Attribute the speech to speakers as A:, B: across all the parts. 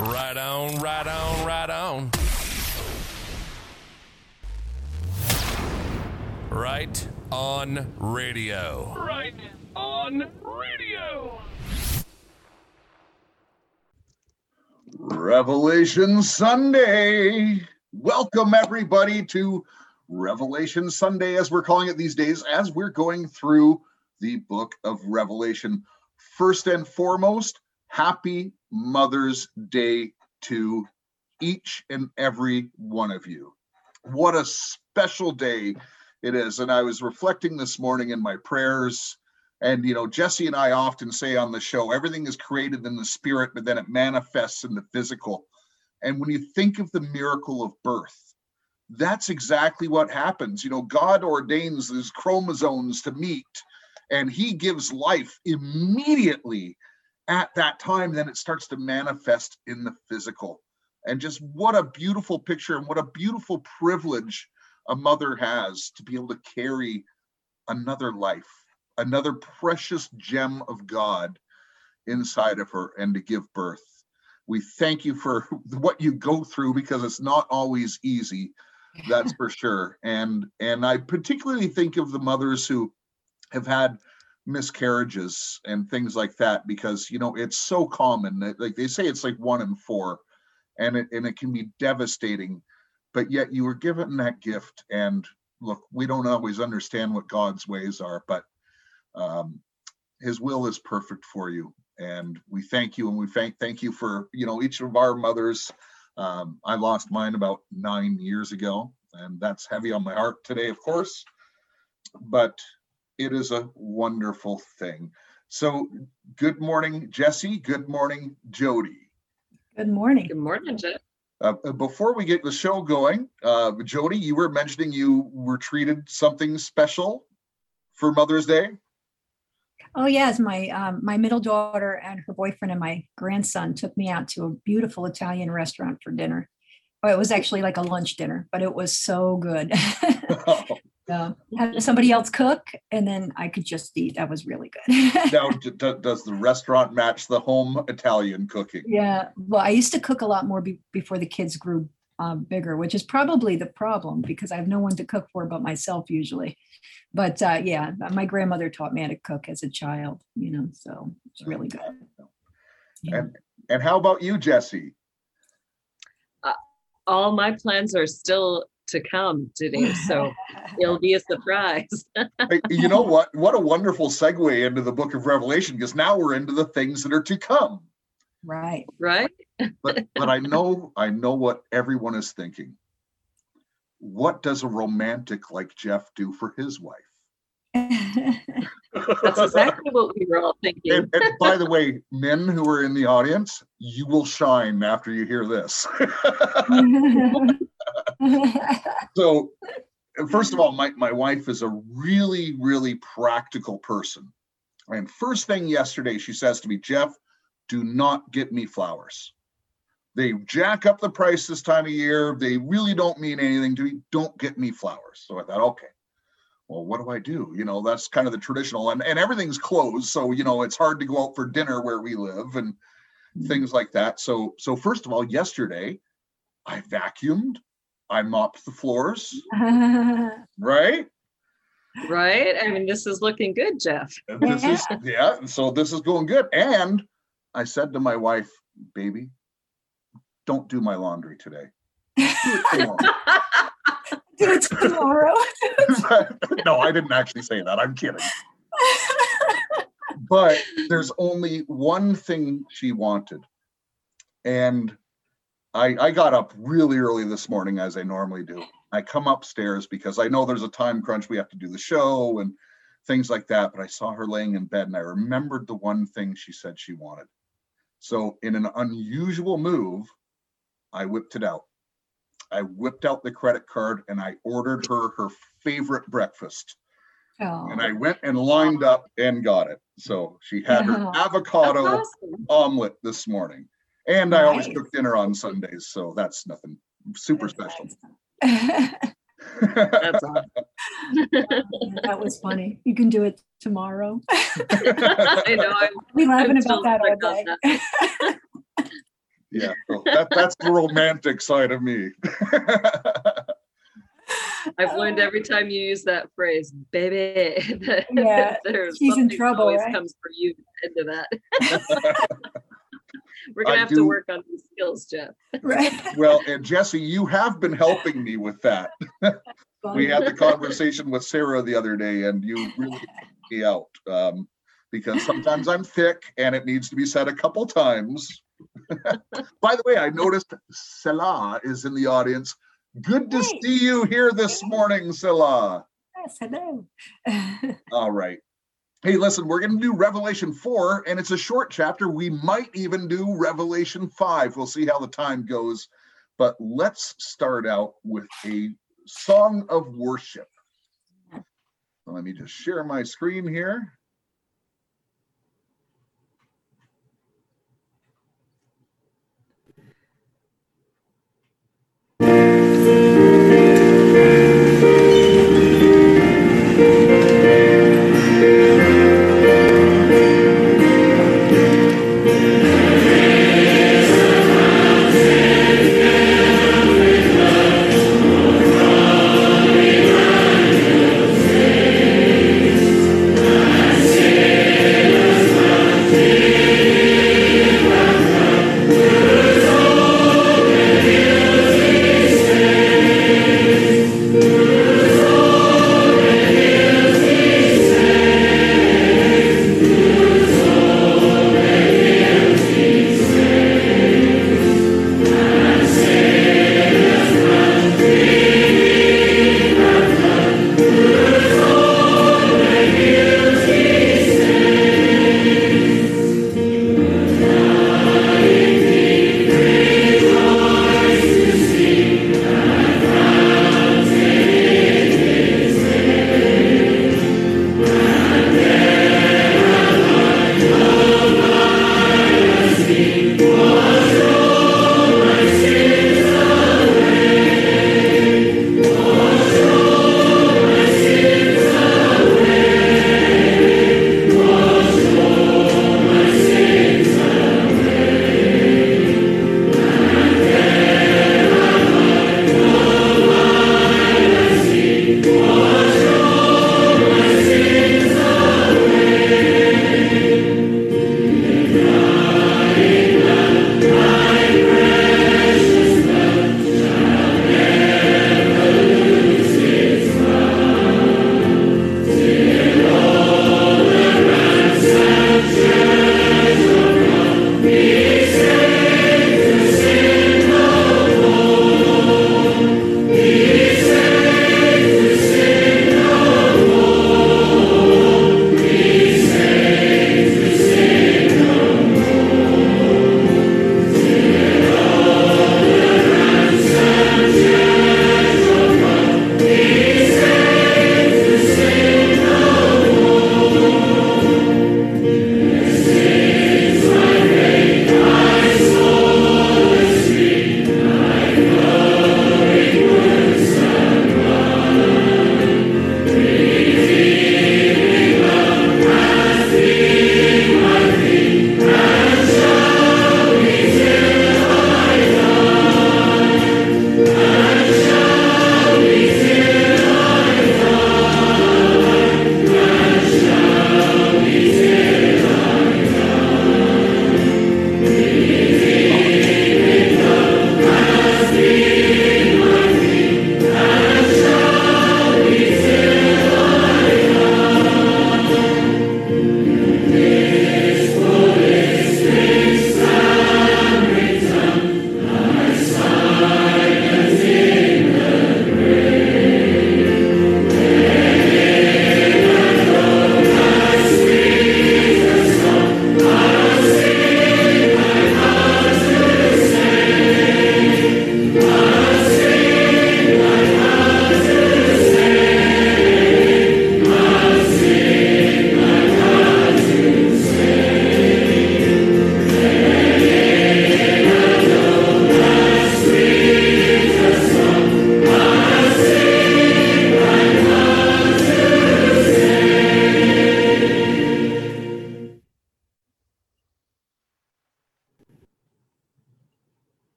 A: Right on, right on, right on. Right on radio. Right on radio.
B: Revelation Sunday. Welcome, everybody, to Revelation Sunday, as we're calling it these days, as we're going through the book of Revelation. First and foremost, happy Mother's Day to each and every one of you. What a special day it is. And I was reflecting this morning in my prayers. And, you know, Jesse and I often say on the show, everything is created in the spirit, but then it manifests in the physical. And when you think of the miracle of birth, that's exactly what happens. You know, God ordains these chromosomes to meet, and He gives life immediately at that time. Then it starts to manifest in the physical. And just what a beautiful picture and what a beautiful privilege a mother has to be able to carry another life, another precious gem of God inside of her and to give birth. We thank you for what you go through because it's not always easy that's for sure and and i particularly think of the mothers who have had miscarriages and things like that because you know it's so common that, like they say it's like one in four and it and it can be devastating but yet you were given that gift and look we don't always understand what god's ways are but um his will is perfect for you and we thank you and we thank thank you for you know each of our mothers um, I lost mine about nine years ago, and that's heavy on my heart today, of course. But it is a wonderful thing. So, good morning, Jesse. Good morning, Jody.
C: Good morning.
D: Good morning, Jeff.
B: Uh, before we get the show going, uh, Jody, you were mentioning you were treated something special for Mother's Day.
C: Oh yes, my um, my middle daughter and her boyfriend and my grandson took me out to a beautiful Italian restaurant for dinner. Oh, it was actually like a lunch dinner, but it was so good. so, had somebody else cook, and then I could just eat. That was really good.
B: now, d- d- does the restaurant match the home Italian cooking?
C: Yeah. Well, I used to cook a lot more be- before the kids grew um, bigger, which is probably the problem because I have no one to cook for but myself usually. But uh, yeah, my grandmother taught me how to cook as a child, you know, so it's really good. Yeah.
B: And and how about you, Jesse?
D: All my plans are still to come today, so it'll be a surprise.
B: You know what? What a wonderful segue into the book of Revelation because now we're into the things that are to come.
C: right.
D: right?
B: But but I know I know what everyone is thinking. What does a romantic like Jeff do for his wife?
D: That's exactly what we were all thinking.
B: And, and by the way, men who are in the audience, you will shine after you hear this. so, first of all, my, my wife is a really, really practical person. And first thing yesterday, she says to me, Jeff, do not get me flowers. They jack up the price this time of year. They really don't mean anything to me. Don't get me flowers. So I thought, okay, well, what do I do? You know, that's kind of the traditional, and, and everything's closed. So, you know, it's hard to go out for dinner where we live and hmm. things like that. So, so first of all, yesterday I vacuumed, I mopped the floors, right?
D: Right? I mean, this is looking good, Jeff.
B: And This is yeah, so this is going good. And I said to my wife, baby, don't do my laundry today. Do it tomorrow."
C: Do it tomorrow.
B: no, I didn't actually say that. I'm kidding. But there's only one thing she wanted. And I I got up really early this morning as I normally do. I come upstairs because I know there's a time crunch. We have to do the show and things like that. But I saw her laying in bed and I remembered the one thing she said she wanted. So, in an unusual move, I whipped it out. I whipped out the credit card and I ordered her her favorite breakfast.
C: Oh,
B: And I went and lined up and got it. So she had her. Avocado
D: awesome.
B: omelet this morning. And I always cook dinner on Sundays. So that's nothing super special.
D: That's awesome.
C: that was funny. You can do it tomorrow.
D: I know. I'm,
C: We laughing
D: I'm
C: about that all day.
D: that.
B: Yeah, so that, that's the romantic side of me.
D: I've learned every time you use that phrase, baby, that
C: Yeah,
D: there's
C: she's in trouble,
D: always
C: right?
D: comes for you into that. We're gonna
B: I
D: have
B: do-
D: to work on these skills, Jeff.
C: Right.
B: well, and Jesse, you have been helping me with that. we had the conversation with Sarah the other day, and you really helped me out um, because sometimes I'm thick and it needs to be said a couple times. By the way, I noticed Selah is in the audience. Good to
C: Hey.
B: see you here this morning, Selah.
C: Yes, hello.
B: All right. Hey, listen, we're going to do Revelation 4, and it's a short chapter. We might even do Revelation 5. We'll see how the time goes. But let's start out with a song of worship. Let me just share my screen here.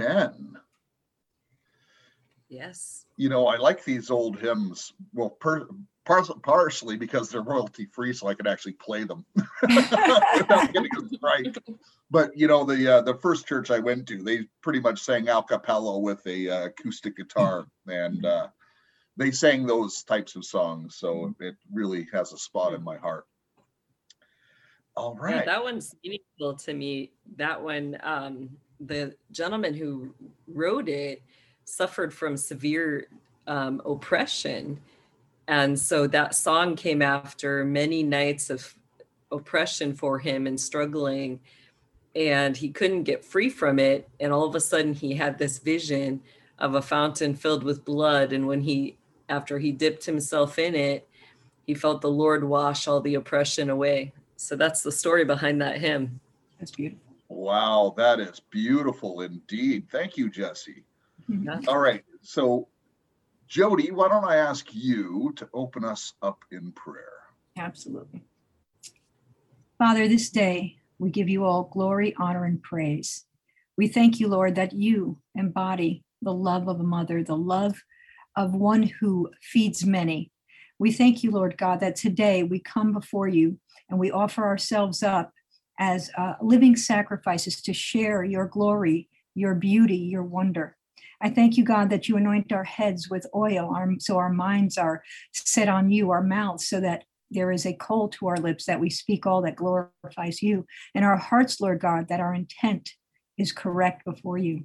B: Amen.
D: Yes.
B: You know, I like these old hymns. Well, per, par- partially because they're royalty free, so I can actually play them without getting them right. But you know, the uh, the first church I went to, they pretty much sang a cappella with a uh, acoustic guitar, and uh, they sang those types of songs. So it really has a spot in my heart. All right, Yeah,
D: that one's meaningful to me. That one, um, the gentleman who wrote it suffered from severe um, oppression. And so that song came after many nights of oppression for him and struggling. And he couldn't get free from it. And all of a sudden, he had this vision of a fountain filled with blood. And when he, after he dipped himself in it, he felt the Lord wash all the oppression away. So that's the story behind that hymn.
C: That's beautiful.
B: Wow, that is beautiful indeed. Thank you, Jesse. All right. So, Jody, why don't I ask you to open us up in prayer?
C: Absolutely. Father, this day we give you all glory, honor, and praise. We thank you, Lord, that you embody the love of a mother, the love of one who feeds many. We thank you, Lord God, that today we come before you and we offer ourselves up as uh, living sacrifices to share your glory, your beauty, your wonder. I thank you, God, that you anoint our heads with oil, our, so our minds are set on you, our mouths, so that there is a coal to our lips that we speak all that glorifies you. And our hearts, Lord God, that our intent is correct before you.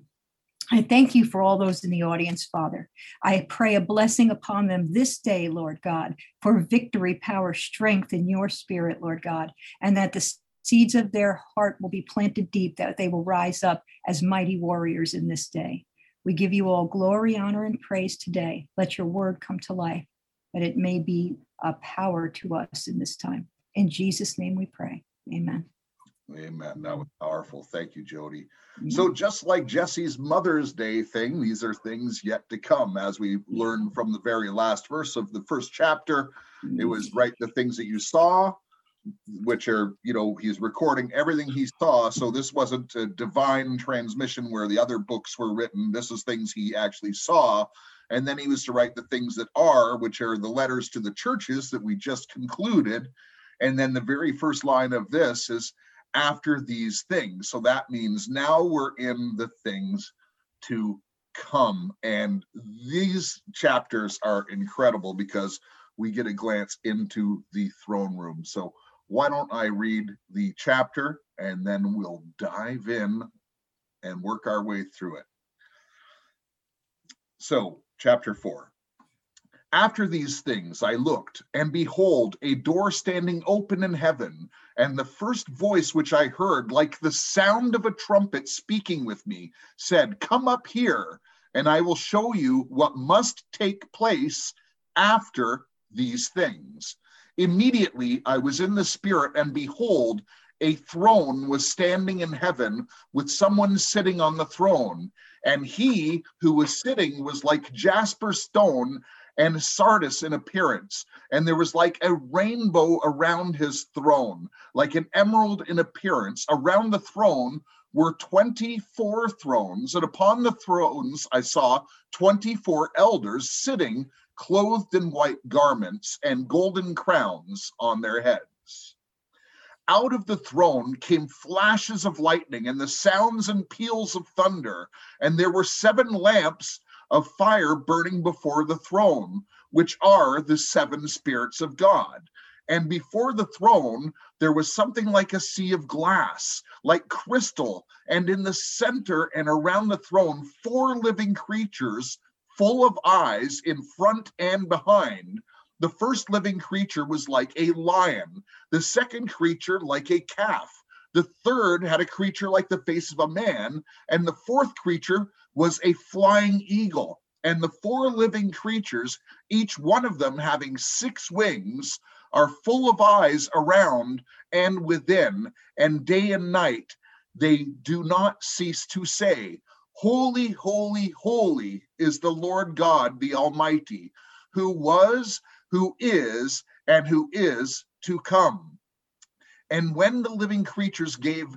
C: I thank you for all those in the audience, Father. I pray a blessing upon them this day, Lord God, for victory, power, strength in your spirit, Lord God, and that the seeds of their heart will be planted deep, that they will rise up as mighty warriors in this day. We give you all glory, honor, and praise today. Let your word come to life, that it may be a power to us in this time. In Jesus' name we pray. Amen.
B: Amen. That was powerful. Thank you, Jody. So, just like Jesse's Mother's Day thing, these are things yet to come. As we learned from the very last verse of the first chapter, it was write the things that you saw, which are, you know, he's recording everything he saw. So, this wasn't a divine transmission where the other books were written. This is things he actually saw. And then he was to write the things that are, which are the letters to the churches that we just concluded. And then the very first line of this is, after these things. So that means now we're in the things to come. And these chapters are incredible because we get a glance into the throne room. So why don't I read the chapter and then we'll dive in and work our way through it. So, chapter four. After these things I looked, and behold, a door standing open in heaven. And the first voice which I heard, like the sound of a trumpet speaking with me, said, Come up here, and I will show you what must take place after these things. Immediately I was in the Spirit, and behold, a throne was standing in heaven with someone sitting on the throne. And he who was sitting was like jasper stone and sardius in appearance. And there was like a rainbow around his throne, like an emerald in appearance. Around the throne were 24 thrones, and upon the thrones I saw 24 elders sitting, clothed in white garments and golden crowns on their heads. Out of the throne came flashes of lightning and the sounds and peals of thunder, and there were seven lamps of fire burning before the throne, which are the seven spirits of God. And before the throne, there was something like a sea of glass, like crystal. And in the center and around the throne, four living creatures full of eyes in front and behind. The first living creature was like a lion, the second creature like a calf. The third had a creature like the face of a man, and the fourth creature was a flying eagle. And the four living creatures, each one of them having six wings, are full of eyes around and within, and day and night they do not cease to say, Holy, holy, holy is the Lord God, the Almighty, who was, who is, and who is to come. And when the living creatures gave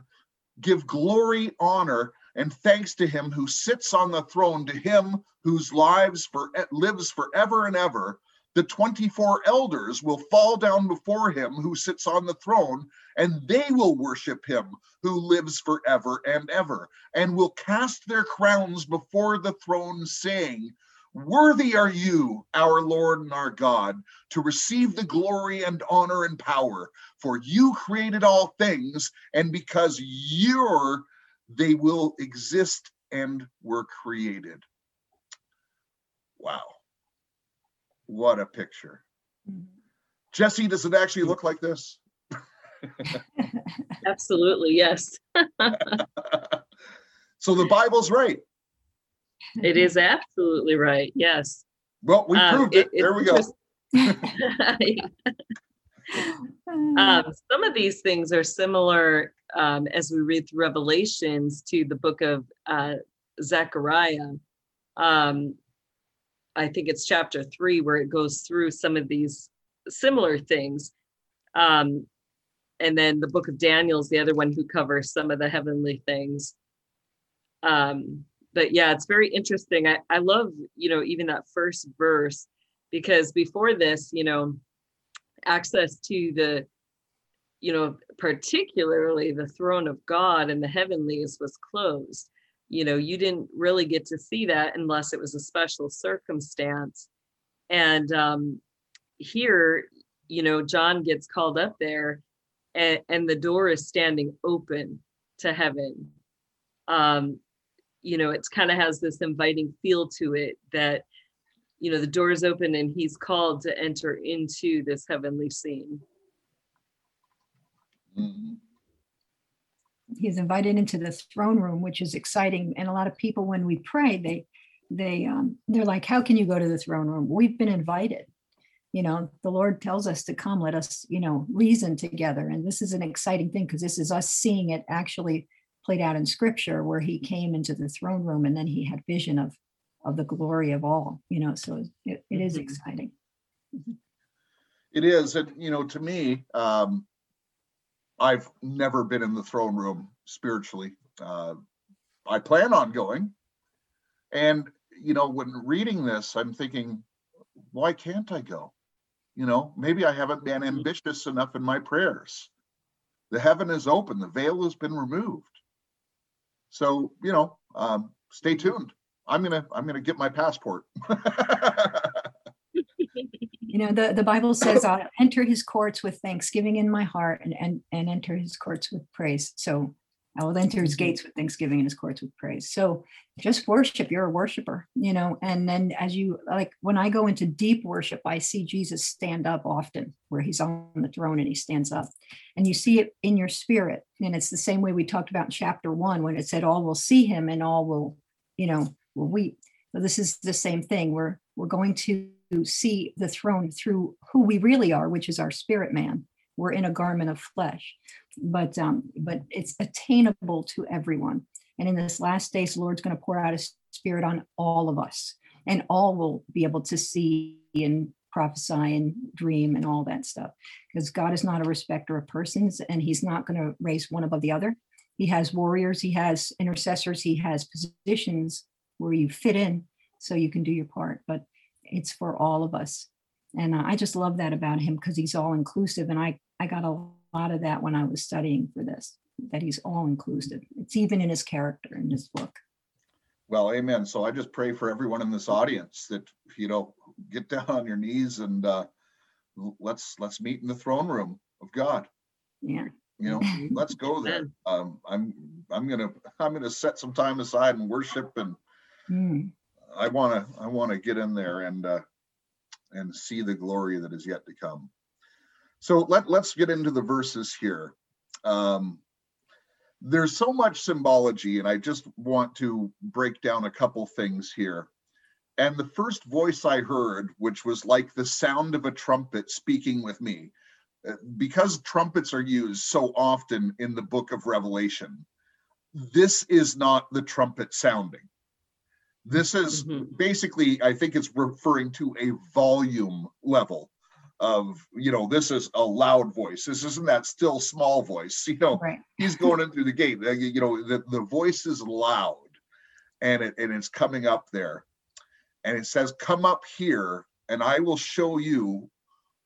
B: give glory, honor, and thanks to him who sits on the throne, to him whose lives for lives forever and ever. The 24 elders will fall down before him who sits on the throne, and they will worship him who lives forever and ever, and will cast their crowns before the throne, saying, Worthy are you, our Lord and our God, to receive the glory and honor and power, for you created all things, and because you're they will exist and were created. Wow. What a picture. Mm-hmm. Jesse, does it actually look like this?
D: Absolutely, yes.
B: so the Bible's right.
D: It is absolutely right. Yes.
B: Well, we um, proved it. it there we go.
D: um, some of these things are similar um, as we read through Revelations to the book of uh, Zechariah. Um, I think it's chapter three where it goes through some of these similar things. Um, and then the book of Daniel is the other one who covers some of the heavenly things. Um, but yeah, it's very interesting. I, I love, you know, even that first verse, because before this, you know, access to the you know, particularly the throne of God and the heavenlies was closed. You know, you didn't really get to see that unless it was a special circumstance. And um, here, you know, John gets called up there and, and the door is standing open to heaven. Um, you know, it's kind of has this inviting feel to it that, you know, the door is open and he's called to enter into this heavenly scene.
C: Mm-hmm. He's invited into the throne room, which is exciting. And a lot of people, when we pray, they they um, they're like, "How can you go to the throne room?" We've been invited. You know, the Lord tells us to come. Let us, you know, reason together. And this is an exciting thing because this is us seeing it actually played out in Scripture, where He came into the throne room and then He had vision of of the glory of all. You know, so it, it is mm-hmm. exciting.
B: It is, and you know, to me, um, I've never been in the throne room spiritually. Uh, I plan on going. And, you know, when reading this, I'm thinking, why can't I go? You know, maybe I haven't been mm-hmm. ambitious enough in my prayers. The heaven is open, the veil has been removed. So, you know, um, stay tuned. I'm gonna I'm gonna get my passport.
C: you know the, the bible says i'll enter his courts with thanksgiving in my heart and, and and enter his courts with praise. So i will enter his mm-hmm. gates with thanksgiving and his courts with praise. So just worship you're a worshiper you know and then as you like when i go into deep worship i see jesus stand up often where he's on the throne and he stands up. And you see it in your spirit and it's the same way we talked about in chapter one when it said all will see him and all will you know will weep. So this is the same thing. We're we're going to see the throne through who we really are, which is our spirit man. We're in a garment of flesh, but um, but it's attainable to everyone. And in this last days, Lord's going to pour out His Spirit on all of us, and all will be able to see and prophesy and dream and all that stuff. Because God is not a respecter of persons, and He's not going to raise one above the other. He has warriors, He has intercessors, He has positions where you fit in, so you can do your part. But it's for all of us. And uh, i just love that about him because he's all inclusive and i i got a lot of that when i was studying for this that he's all inclusive it's even in his character in his book.
B: Well amen. So i just pray for everyone in this audience that you know get down on your knees and uh let's let's meet in the throne room of god.
C: Yeah.
B: You know let's go there. Um i'm i'm gonna i'm gonna set some time aside and worship and mm. I want to I want to get in there and uh, and see the glory that is yet to come. So let let's get into the verses here. Um, there's so much symbology, and I just want to break down a couple things here. And the first voice I heard, which was like the sound of a trumpet speaking with me, uh, because trumpets are used so often in the book of Revelation, this is not the trumpet sounding. This is mm-hmm. basically, I think it's referring to a volume level of you know this is a loud voice this isn't that still small voice you know
C: Right.
B: he's going in through the gate Uh, you know the, the voice is loud and it and it's coming up there and it says come up here and i will show you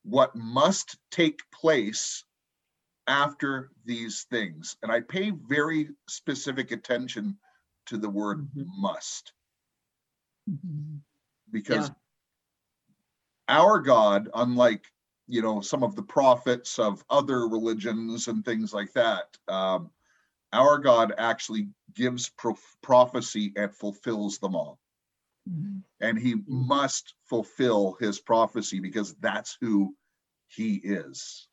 B: what must take place after these things and i pay very specific attention to the word
D: Mhm.
B: must
C: Mhm.
B: because our God, unlike you know some of the prophets of other religions and things like that, um, our God actually gives prof- prophecy and fulfills them all,
C: Mhm.
B: and He must fulfill His prophecy because that's who He is.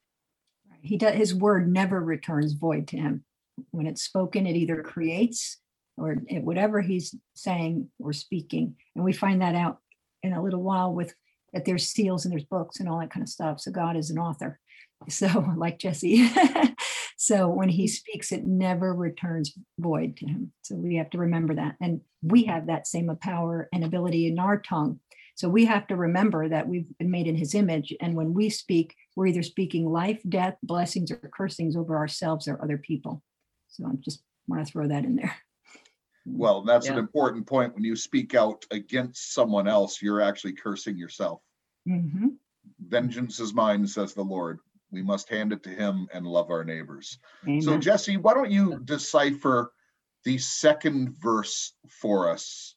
C: He does, his word never returns void to him. When it's spoken, it either creates or eh, whatever he's saying or speaking. And we find that out in a little while with that there's seals and there's books and all that kind of stuff. So God is an author. So like Jesse. so when he speaks, it never returns void to him. So we have to remember that. And we have that same power and ability in our tongue. So we have to remember that we've been made in his image. And when we speak, we're either speaking life, death, blessings, or cursings over ourselves or other people. So I just want to throw that in there.
B: Well, that's an
D: Yeah.
B: important point. When you speak out against someone else, you're actually cursing yourself.
C: Mhm.
B: Vengeance is mine, says the Lord. We must hand it to Him and love our neighbors. So,
C: Amen.
B: Jesse, why don't you decipher the second verse for us?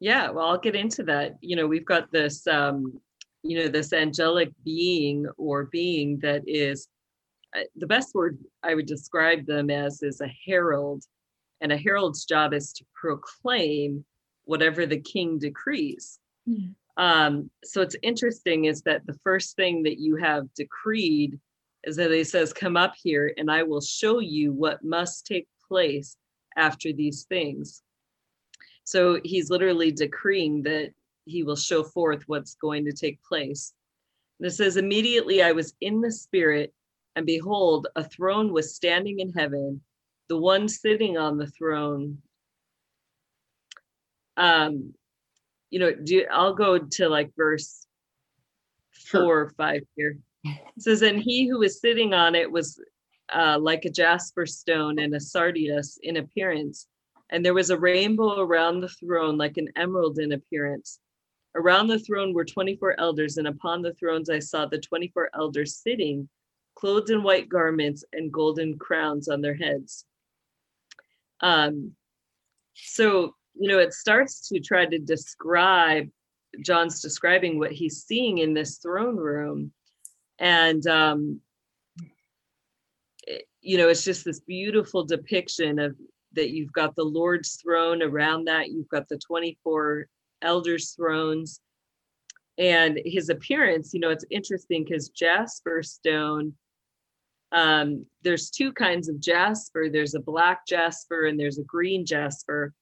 D: Yeah, well, I'll get into that. You know, we've got this, um, you know, this angelic being or being that is uh, the best word I would describe them as is a herald. And a herald's job is to proclaim whatever the king decrees.
C: Yeah.
D: Um, so it's interesting is that the first thing that you have decreed is that he says, Come up here and I will show you what must take place after these things. So he's literally decreeing that he will show forth what's going to take place. And it says, Immediately I was in the spirit, and behold, a throne was standing in heaven. The one sitting on the throne. Um, you know, do I'll go to like verse
B: Sure.
D: four or five here. It says, and he who was sitting on it was uh, like a jasper stone and a sardius in appearance. And there was a rainbow around the throne, like an emerald in appearance. Around the throne were 24 elders, and upon the thrones I saw the 24 elders sitting, clothed in white garments and golden crowns on their heads. Um, so, you know, it starts to try to describe, John's describing what he's seeing in this throne room. And, um, it- you know, it's just this beautiful depiction of that you've got the Lord's throne around that, you've got the 24 elders' thrones. And his appearance, you know, it's interesting because jasper stone, um, there's two kinds of jasper there's a black jasper and there's a green jasper.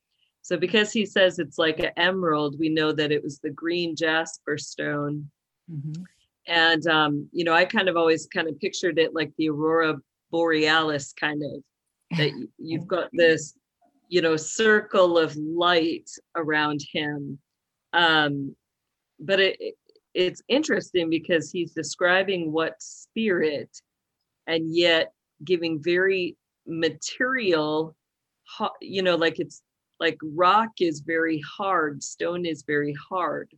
D: So because he says it's like an emerald, we know that it was the green jasper stone.
C: Mhm.
D: And um, you know, I kind of always kind of pictured it like the aurora borealis kind of that you've got this, you know, circle of light around him. Um, but it- it's interesting because he's describing what spirit and yet giving very material you know like it's like rock is very hard stone is very hard.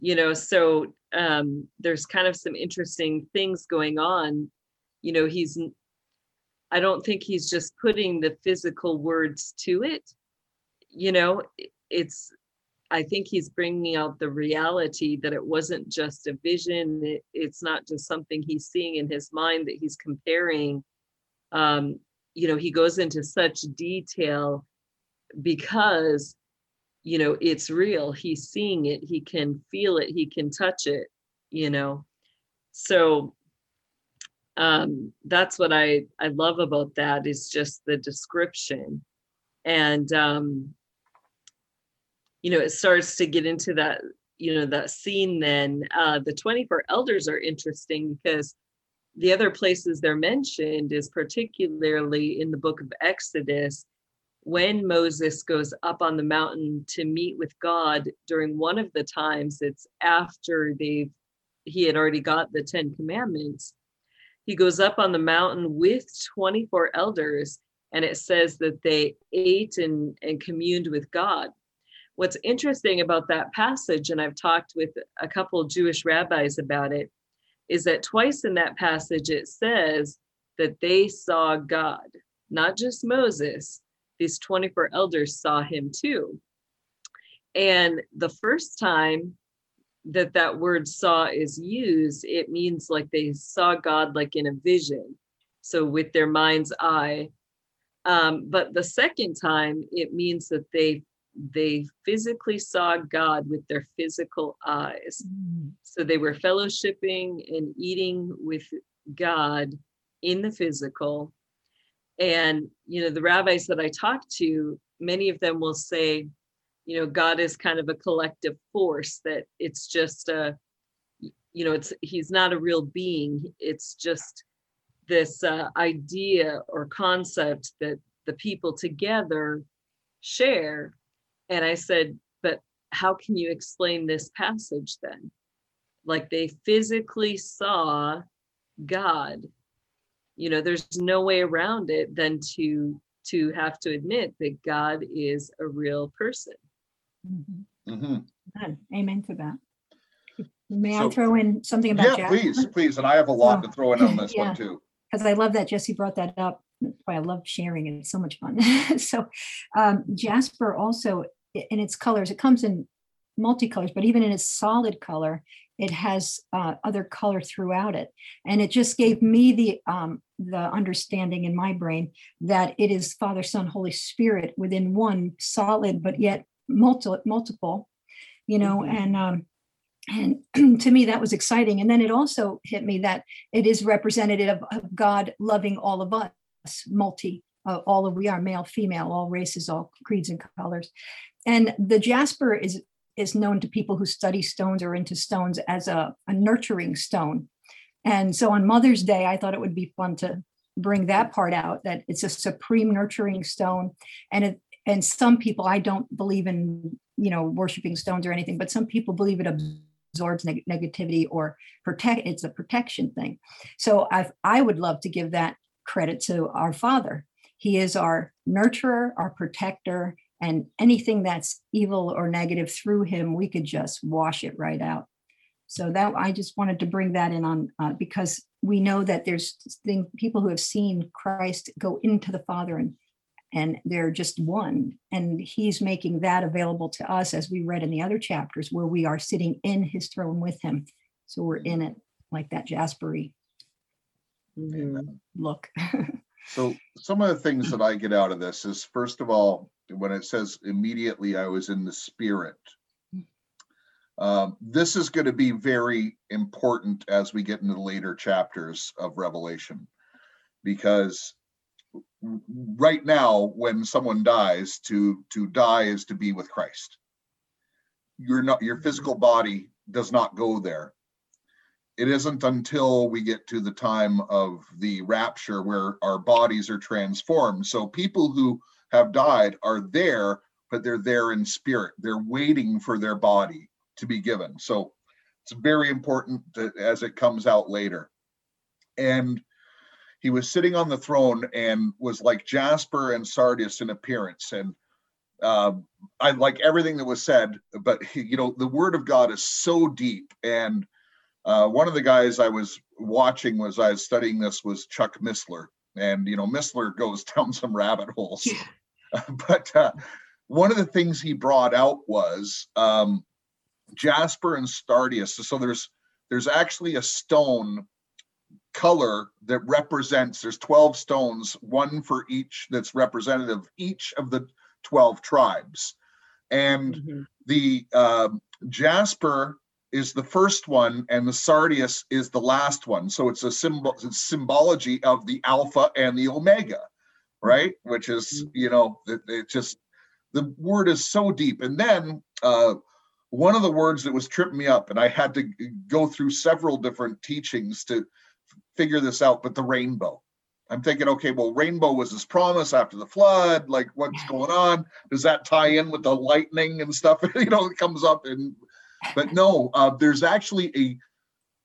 D: You know so um there's kind of some interesting things going on. You know he's i don't think he's just putting the physical words to it. You know it's i think he's bringing out the reality that it wasn't just a vision it, it's not just something he's seeing in his mind that he's comparing. Um you know he goes into such detail because you know it's real he's seeing it he can feel it he can touch it you know? So um that's what i i love about that is just the description. And um you know it starts to get into that you know that scene then uh the 24 elders are interesting because the other places they're mentioned is particularly in the book of exodus when Moses goes up on the mountain to meet with God during one of the times, it's after they've he had already got the Ten Commandments. He goes up on the mountain with 24 elders, and it says that they ate and, and communed with God. What's interesting about that passage, and I've talked with a couple Jewish rabbis about it, is that twice in that passage it says that they saw God, not just Moses, these 24 elders saw him too. And the first time that that word saw is used, it means like they saw God like in a vision. So with their mind's eye. Um, but the second time, it means that they they physically saw God with their physical eyes. Mm. So they were fellowshipping and eating with God in the physical and, you know, the rabbis that I talk to, many of them will say, you know, God is kind of a collective force, that it's just a, you know, it's, he's not a real being. It's just this uh, idea or concept that the people together share. And I said, but how can you explain this passage then? Like they physically saw God. You know there's no way around it than to to have to admit that god is a real person.
C: Mm-hmm. Mm-hmm. amen. To that. May so, i throw in something about
B: yeah please please and i have a lot to throw in on this yeah, one too.
C: Because i love that jesse brought that up. That's why i love sharing it. It's so much fun. So um, jasper also in its colors. It comes in multicolors but even in its solid color it has uh, other color throughout it. And it just gave me the um, the understanding in my brain that it is father son holy spirit within one solid but yet multi, multiple you know mm-hmm. and um and to me that was exciting. And then it also hit me that it is representative of, of god loving all of us multi uh, all of we are male female all races all creeds and colors and the jasper is is known to people who study stones or into stones as a, a nurturing stone. And so on Mother's Day, I thought it would be fun to bring that part out that it's a supreme nurturing stone. And it, and some people, I don't believe in, you know, worshiping stones or anything, but some people believe it absorbs neg- negativity or protect, it's a protection thing. So I, I would love to give that credit to our Father. He is our nurturer, our protector, and anything that's evil or negative through him we could just wash it right out. So that i just wanted to bring that in on uh, because we know that there's thing, people who have seen christ go into the father and and they're just one. And he's making that available to us as we read in the other chapters where we are sitting in his throne with him. So we're in it like that jaspery mm-hmm. look.
B: So some of the things that i get out of this is first of all when it says immediately I was in the spirit. Um, this is going to be very important as we get into the later chapters of Revelation, because right now, when someone dies, to to die is to be with Christ. You're not your physical body does not go there. It isn't until we get to the time of the rapture where our bodies are transformed. So people who have died are there, but they're there in spirit. They're waiting for their body to be given. So it's very important that, as it comes out later. And he was sitting on the throne and was like Jasper and Sardius in appearance. And um, I like everything that was said, but you know, the word of God is so deep. And uh, one of the guys I was watching was I was studying this was Chuck Missler, and you know Missler goes down some rabbit holes. Yeah. but uh, one of the things he brought out was um, jasper and sardius. So there's there's actually a stone color that represents there's 12 stones one for each that's representative of each of the 12 tribes and mm-hmm. the uh, jasper is the first one and the sardius is the last one so it's a symbol it's symbology of the alpha and the omega right? Which is, mm-hmm. you know, it, it just the word is so deep. And then uh, one of the words that was tripping me up, and I had to go through several different teachings to figure this out, but the rainbow. I'm thinking, okay, well, rainbow was his promise after the flood. Like, what's going on? Does that tie in with the lightning and stuff? you know, it comes up and, but no, uh, there's actually a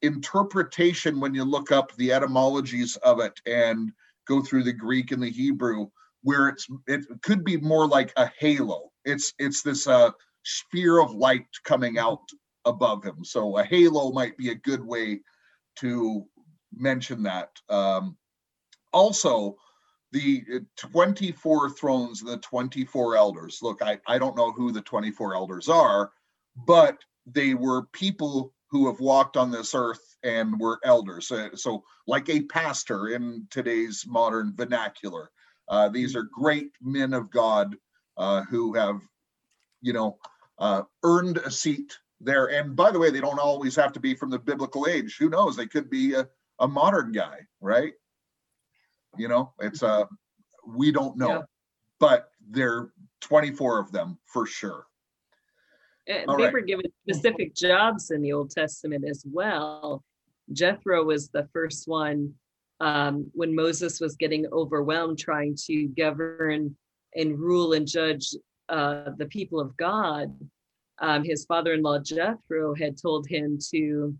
B: interpretation when you look up the etymologies of it and go through the Greek and the Hebrew, where it's it could be more like a halo. It's it's this uh, sphere of light coming out above him. So a halo might be a good way to mention that. Um, also, the uh, 24 thrones and the 24 elders. Look, I, I don't know who the 24 elders are, but they were people who have walked on this earth and were elders. So, so like a pastor in today's modern vernacular. Uh, these are great men of God uh, who have, you know, uh, earned a seat there. And by the way, they don't always have to be from the biblical age. Who knows? They could be a, a modern guy, right? You know, it's a we don't know, yeah. but there are 24 of them for sure.
D: And All they right. were given specific jobs in the Old Testament as well. Jethro was the first one um, when Moses was getting overwhelmed trying to govern and rule and judge uh, the people of God. Um, his father-in-law Jethro had told him to,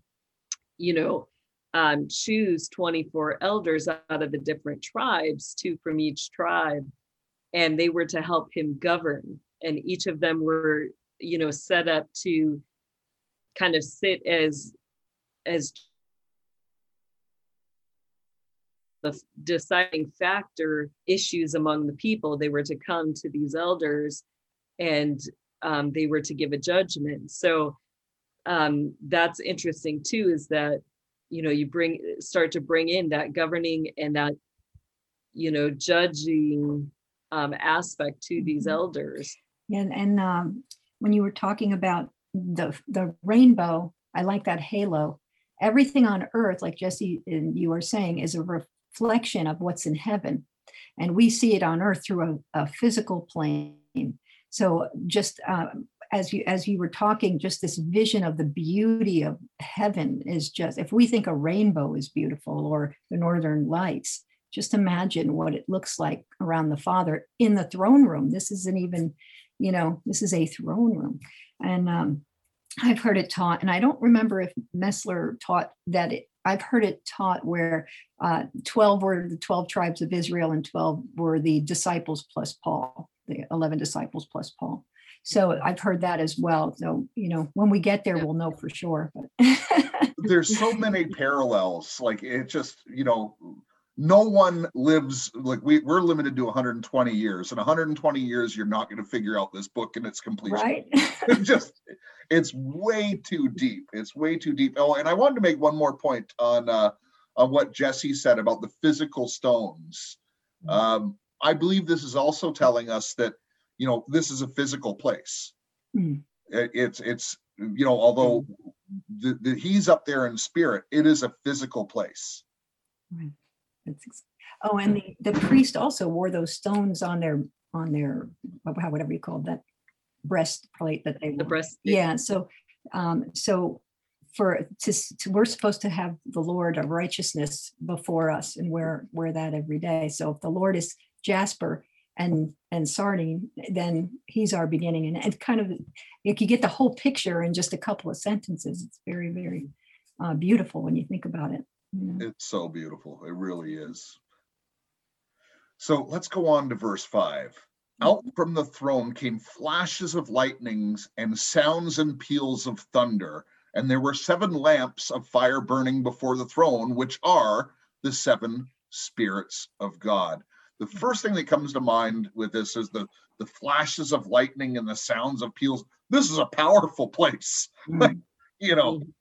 D: you know, um, choose 24 elders out of the different tribes, two from each tribe, and they were to help him govern. And each of them were, you know, set up to kind of sit as as the deciding factor issues among the people. They were to come to these elders and um, they were to give a judgment. So um, that's interesting too, is that you know you bring start to bring in that governing and that you know judging um, aspect to these mm-hmm. elders
C: and and um, when you were talking about the the rainbow i like that halo everything on earth like jesse and you are saying is a reflection of what's in heaven. And we see it on earth through a, a physical plane. So just uh, as you as you were talking just this vision of the beauty of heaven is just if we think a rainbow is beautiful or the northern lights just imagine what it looks like around the father in the throne room. This isn't even you know this is a throne room. And um, i've heard it taught and i don't remember if Missler taught that it, i've heard it taught where uh, 12 were the 12 tribes of israel and 12 were the disciples plus paul the 11 disciples plus paul so I've heard that as well. So, you know, when we get there, we'll know for sure. But
B: there's so many parallels. Like it just, you know, no one lives like we, we're limited to 120 years. and 120 years, you're not going to figure out this book and its completion.
C: Right.
B: it's just it's way too deep. It's way too deep. Oh, and I wanted to make one more point on uh on what Jesse said about the physical stones. Mm-hmm. Um, I believe this is also telling us that you know this is a physical place mm. it, it's it's you know although hmm. the, the, he's up there in spirit it is a physical place
C: right Oh and the, the priest also wore those stones on their on their whatever you call that breastplate that they
D: the breast
C: yeah so um so for to, to, we're supposed to have the lord of righteousness before us and wear wear that every day so if the lord is jasper and and sardius, then he's our beginning. And it's kind of if you get the whole picture in just a couple of sentences, it's very, very uh, beautiful when you think about it.
B: It's so beautiful. It really is. So let's go on to verse five. Mm-hmm. Out from the throne came flashes of lightnings and sounds and peals of thunder. And there were seven lamps of fire burning before the throne, which are the seven spirits of God the first thing that comes to mind with this is the the flashes of lightning and the sounds of peals. This is a powerful place, mm. you know. Mm.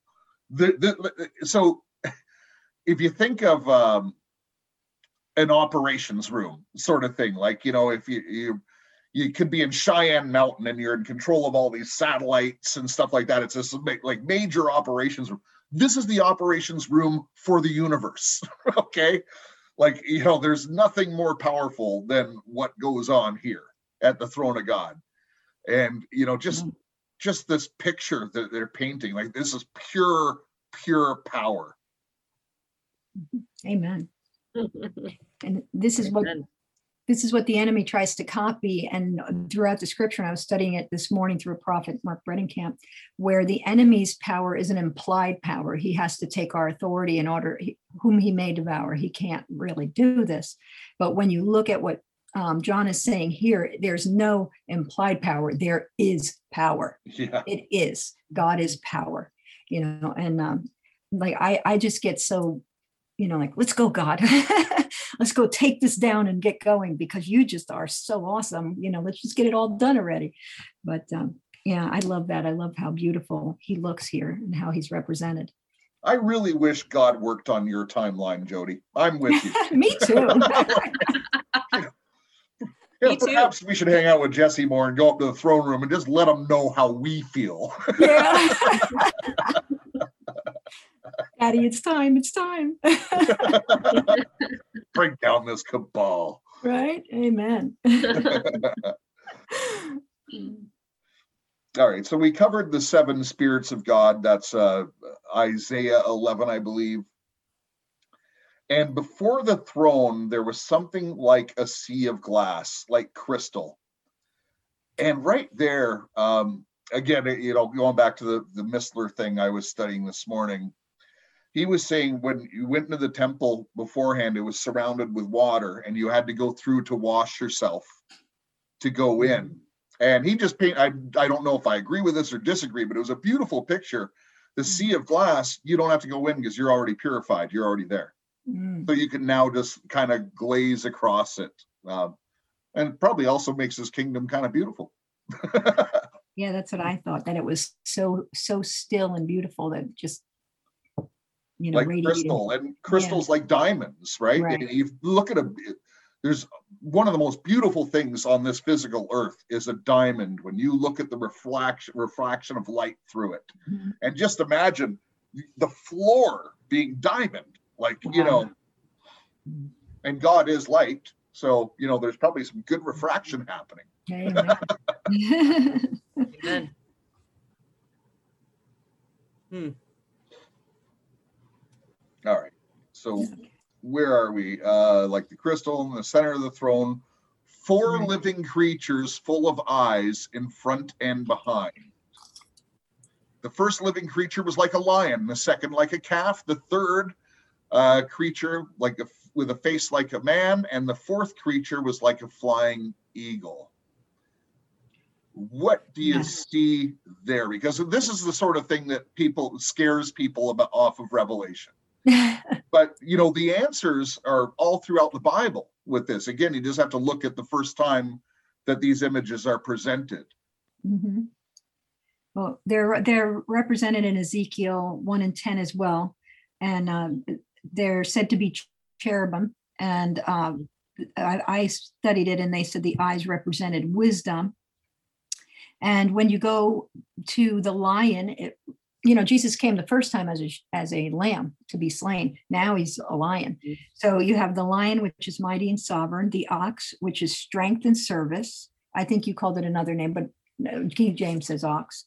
B: The, the, so if you think of um, an operations room sort of thing, like you know, if you you you could be in Cheyenne Mountain and you're in control of all these satellites and stuff like that. It's this like major operations room. This is the operations room for the universe. okay like you know there's nothing more powerful than what goes on here at the throne of god and you know just mm-hmm. just this picture that they're painting like this is pure pure power.
C: Amen. And this is what
D: Amen.
C: this is what the enemy tries to copy and throughout the scripture and i was studying it this morning through a prophet mark bredenkamp where the enemy's power is an implied power. He has to take our authority in order he- whom he may devour. He can't really do this. But when you look at what um, john is saying here there's no implied power. There is power.
B: Yeah.
C: it is. God is power you know and um like i i just get so you know like let's go god let's go take this down and get going because you just are so awesome you know let's just get it all done already but um yeah i love that i love how beautiful he looks here and how he's represented
B: I really wish God worked on your timeline, Jody. I'm with you.
C: me too
B: Yeah,
D: Me too.
B: perhaps we should hang out with Jesse more and go up to the throne room and just let him know how we feel.
C: yeah daddy it's time it's time
B: Bring down this cabal.
C: right amen
B: All right, so we covered the seven spirits of God. That's uh, Isaiah 11, I believe. And before the throne, there was something like a sea of glass, like crystal. And right there, um, again, you know, going back to the, the Missler thing I was studying this morning, he was saying when you went into the temple beforehand, it was surrounded with water and you had to go through to wash yourself to go in. And he just paint I, I don't know if i agree with this or disagree but it was a beautiful picture. The sea of glass you don't have to go in because you're already purified you're already there.
C: Mm,
B: so you can now just kind of glaze across it um, and it probably also makes his kingdom kind of beautiful.
C: Yeah that's what i thought that it was so so still and beautiful that just you know
B: like
C: radiated.
B: crystal and crystals like diamonds right,
C: Right.
B: And you look at a there's one of the most beautiful things on this physical earth is a diamond when you look at the reflection refraction of light through it
C: Mhm.
B: and just imagine the floor being diamond like you know and god is light so you know there's probably some good refraction happening
C: Amen.
D: Amen.
B: All right. So where are we? Uh like the crystal in the center of the throne four
C: Right.
B: living creatures full of eyes in front and behind. The first living creature was like a lion the second like a calf the third uh, creature like a, with a face like a man and the fourth creature was like a flying eagle. What do you see there? Because this is the sort of thing that people scares people about off of revelation but you know the answers are all throughout the bible with this again you just have to look at the first time that these images are presented
C: Mhm. Well, they're they're represented in Ezekiel one and ten as well, and um, they're said to be cherubim. And um, I, I studied it, and they said the eyes represented wisdom. And when you go to the lion, it, you know, Jesus came the first time as a as a lamb to be slain. Now he's a lion.
D: Mhm.
C: So you have the lion, which is mighty and sovereign. The ox, which is strength and service. I think you called it another name, but King James says ox.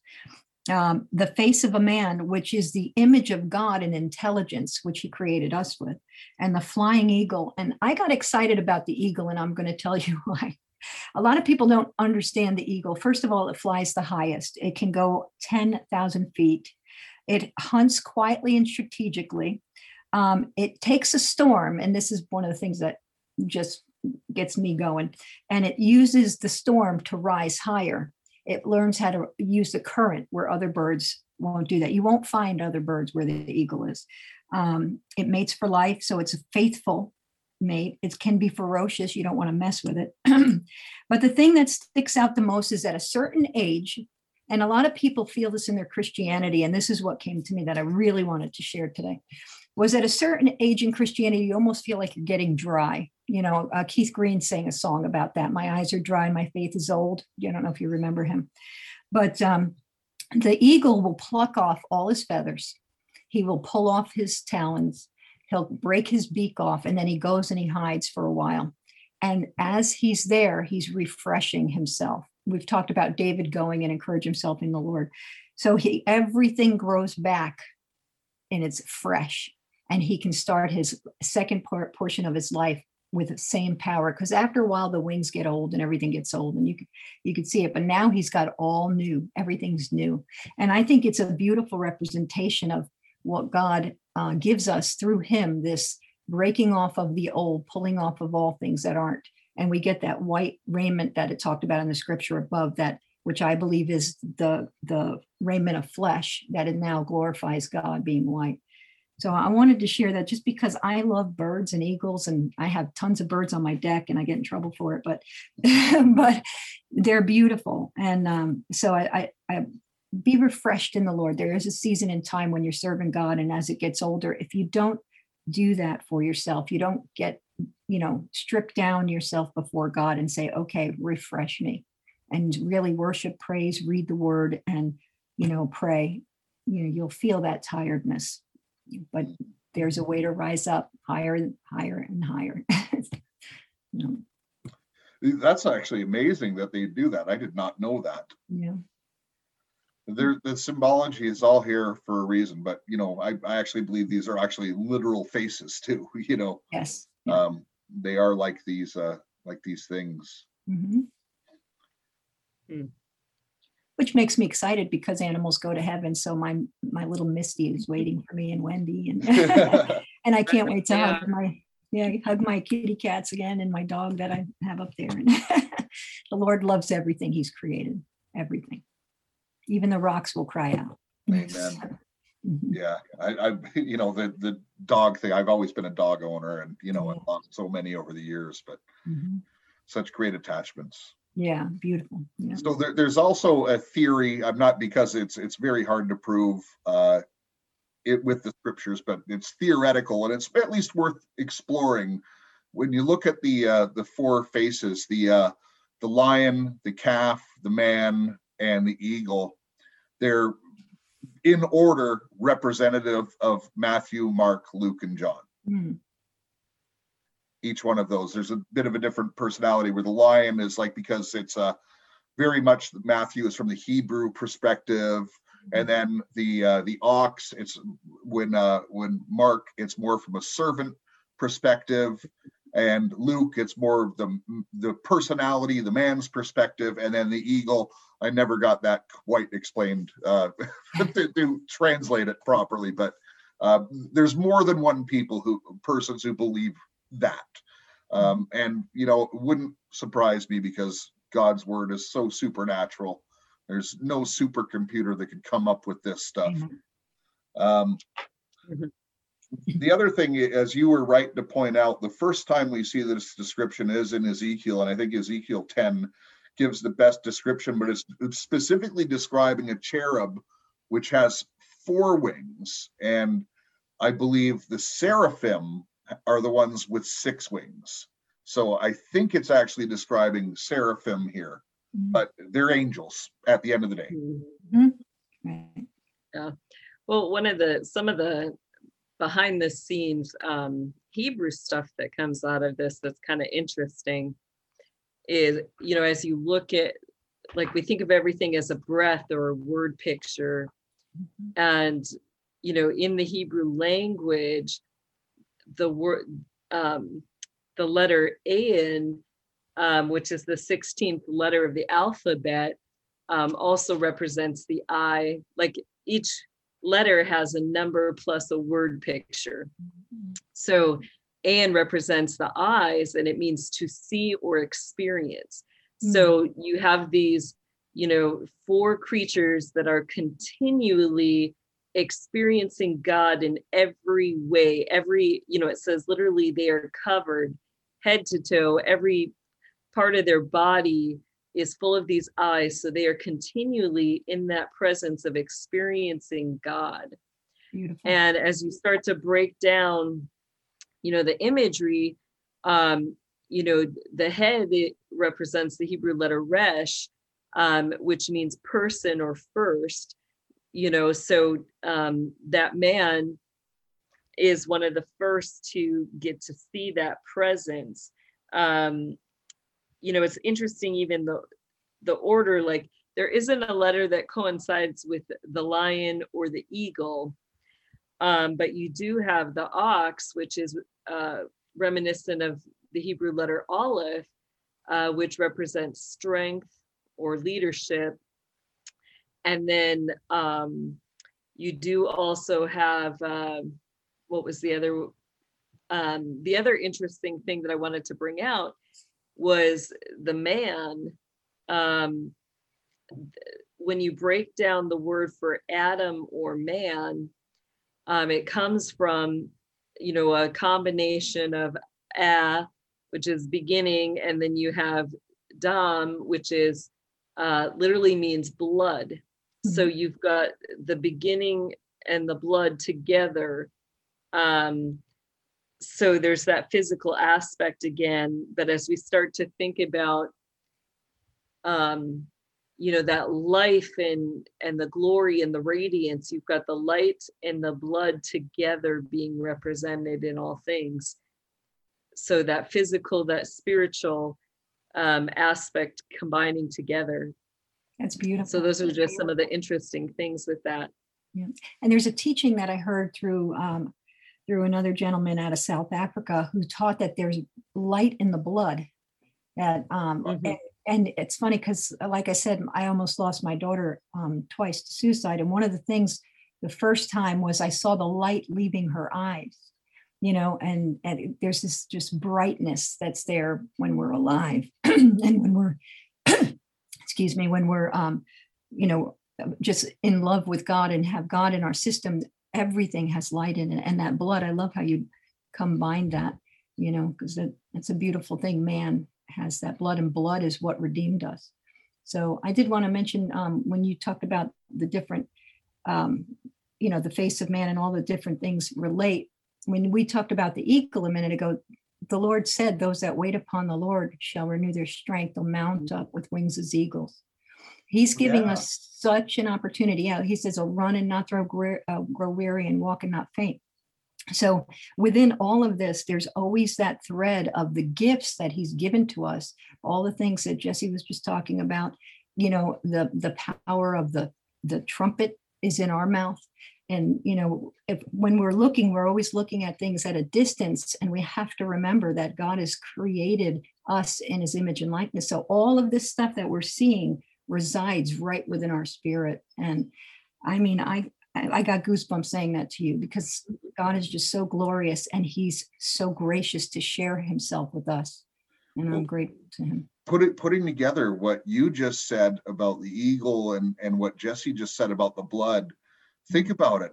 C: Um, the face of a man, which is the image of God and intelligence, which he created us with, and the flying eagle. And I got excited about the eagle, and I'm going to tell you why. A lot of people don't understand the eagle. First of all, it flies the highest, it can go 10,000 feet. It hunts quietly and strategically. Um, it takes a storm, and this is one of the things that just gets me going. And it uses the storm to rise higher it learns how to use the current where other birds won't do that. You won't find other birds where the eagle is. Um, it mates for life, so it's a faithful mate. It can be ferocious. You don't want to mess with it. but the thing that sticks out the most is at a certain age, and a lot of people feel this in their Christianity, and this is what came to me that I really wanted to share today. Was at a certain age in Christianity, you almost feel like you're getting dry. You know, uh, Keith Green sang a song about that. My eyes are dry, my faith is old. I don't know if you remember him, but um, the eagle will pluck off all his feathers. He will pull off his talons. He'll break his beak off, and then he goes and he hides for a while. And as he's there, he's refreshing himself. We've talked about David going and encourage himself in the Lord. So he everything grows back and it's fresh. and he can start his second part portion of his life with the same power. Because after a while the wings get old and everything gets old and you can you can see it. But now he's got all new. Everything's new. And i think it's a beautiful representation of what god uh, gives us through him this breaking off of the old pulling off of all things that aren't and we get that white raiment that it talked about in the scripture above that which i believe is the the raiment of flesh that it now glorifies god being white so I wanted to share that just because I love birds and eagles and I have tons of birds on my deck and I get in trouble for it, but but they're beautiful. And um, so I, I, I be refreshed in the Lord. There is a season in time when you're serving God, and as it gets older, if you don't do that for yourself, you don't get, you know, strip down yourself before God and say, okay, refresh me, and really worship, praise, read the word, and you know, pray. You know, you'll feel that tiredness but there's a way to rise up higher, and higher, and higher.
B: you know. That's actually amazing that they do that. I did not know that.
C: Yeah.
B: There, the symbology is all here for a reason, but you know, I, I actually believe these are actually literal faces too. You know,
C: yes,
B: yeah. um, they are like these, uh, like these things.
C: Mm-hmm. Hmm which makes me excited because animals go to heaven. So my my little Misty is waiting for me and Wendy, and and I can't wait to yeah. hug my yeah hug my kitty cats again and my dog that I have up there. And the Lord loves everything He's created, everything, even the rocks will cry out.
B: Amen. Mm-hmm. Yeah, I, I, you know, the the dog thing. I've always been a dog owner, and you know, I've lost so many over the years, but mm-hmm. such great attachments.
C: Yeah, beautiful. Yeah.
B: So there, there's also a theory. I'm not because it's it's very hard to prove uh, it with the scriptures, but it's theoretical and it's at least worth exploring. When you look at the uh, the four faces, the uh, the lion, the calf, the man, and the eagle, they're in order representative of Matthew, Mark, Luke, and John. Mm each one of those. There's a bit of a different personality where the lion is like because it's uh, very much Matthew is from the Hebrew perspective, and then the uh, the ox it's when uh, when Mark it's more from a servant perspective, and Luke it's more the the personality, the man's perspective, and then the eagle. I never got that quite explained uh, to, to translate it properly, but uh, there's more than one people who persons who believe that. Um, and, you know, it wouldn't surprise me because God's word is so supernatural. There's no supercomputer that could come up with this stuff. Um, mm-hmm. The other thing, as you were right to point out, the first time we see this description is in Ezekiel, and I think Ezekiel 10 gives the best description, but it's specifically describing a cherub which has four wings. And I believe the seraphim are the ones with six wings. So I think it's actually describing seraphim here, mm-hmm. but they're angels at the end of the day.
D: Mm-hmm. Yeah. Well, one of the some of the behind the scenes um, Hebrew stuff that comes out of this that's kind of interesting is you know as you look at like we think of everything as a breath or a word picture mm-hmm. and you know in the hebrew language the word um, the letter Ayin, um, which is the 16th letter of the alphabet, um, also represents the eye. Like each letter has a number plus a word picture. So Ayin represents the eyes, and it means to see or experience. Mm-hmm. So you have these, you know, four creatures that are continually experiencing God in every way. Every, you know, it says literally they are covered head to toe. Every part of their body is full of these eyes. So they are continually in that presence of experiencing God. Beautiful. And as you start to break down, you know, the imagery, um, you know, the head it represents the Hebrew letter resh, um, which means person or first you know so um, that man is one of the first to get to see that presence um, you know it's interesting even the the order like there isn't a letter that coincides with the lion or the eagle Um, but you do have the ox, which is uh, reminiscent of the Hebrew letter Aleph, uh, which represents strength or leadership. And then um, you do also have um, what was the other um, the other interesting thing that I wanted to bring out was the man. Um, when you break down the word for Adam or man, um, it comes from, you know, a combination of a, which is beginning, and then you have dam, which is uh, literally means blood. Mm-hmm. So you've got the beginning and the blood together. Um, so there's that physical aspect again. But as we start to think about, um, you know, that life and and the glory and the radiance, you've got the light and the blood together being represented in all things. So that physical, that spiritual um, aspect combining together.
C: That's beautiful.
D: So those are just some of the interesting things with that.
C: Yeah. And there's a teaching that I heard through um, through another gentleman out of South Africa who taught that there's light in the blood. That um, mm-hmm. and, and, it's funny because, like I said, I almost lost my daughter um, twice to suicide. And one of the things, the first time was I saw the light leaving her eyes, you know, and and there's this just brightness that's there when we're alive, and when we're, excuse me, when we're, um, you know, just in love with God and have God in our system, everything has light in it and that blood i love how you combine that you know because it, it's a beautiful thing. Man has that blood and blood is what redeemed us. So i did want to mention um, when you talked about the different um, you know the face of man and all the different things relate when we talked about the eagle a minute ago the lord said those that wait upon the lord shall renew their strength. They'll mount up with wings as eagles He's giving yeah. us such an opportunity. Yeah, he says, "I'll run and not throw, uh, grow weary, and walk and not faint." So within all of this, there's always that thread of the gifts that he's given to us, all the things that Jesse was just talking about. You know, the the power of the the trumpet is in our mouth. And you know, if when we're looking, we're always looking at things at a distance, and we have to remember that God has created us in his image and likeness. So all of this stuff that we're seeing resides right within our spirit. And I mean, I I got goosebumps saying that to you because God is just so glorious and He's so gracious to share Himself with us. And I'm grateful to Him.
B: Put it, putting together what you just said about the eagle and, and what Jesse just said about the blood, think mm-hmm. about it.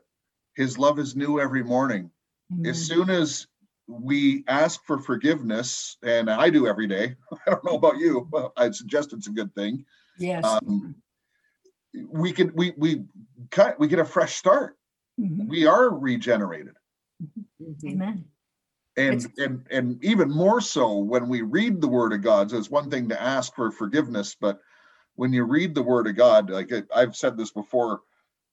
B: His love is new every morning. Amen. As soon as we ask for forgiveness, and I do every day, I don't know about you, but I'd suggest it's a good thing
C: Yes. Um,
B: we can we we cut we get a fresh start. Mm-hmm. We are regenerated.
C: Mm-hmm. Amen.
B: And it's- and and even more so when we read the Word of God. So it's one thing to ask for forgiveness, but when you read the Word of God, like I've said this before,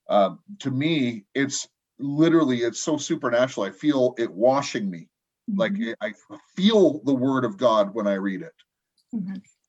B: uh, to me, it's literally it's so supernatural. I feel it washing me. Mm-hmm. Like I feel the Word of God when I read it.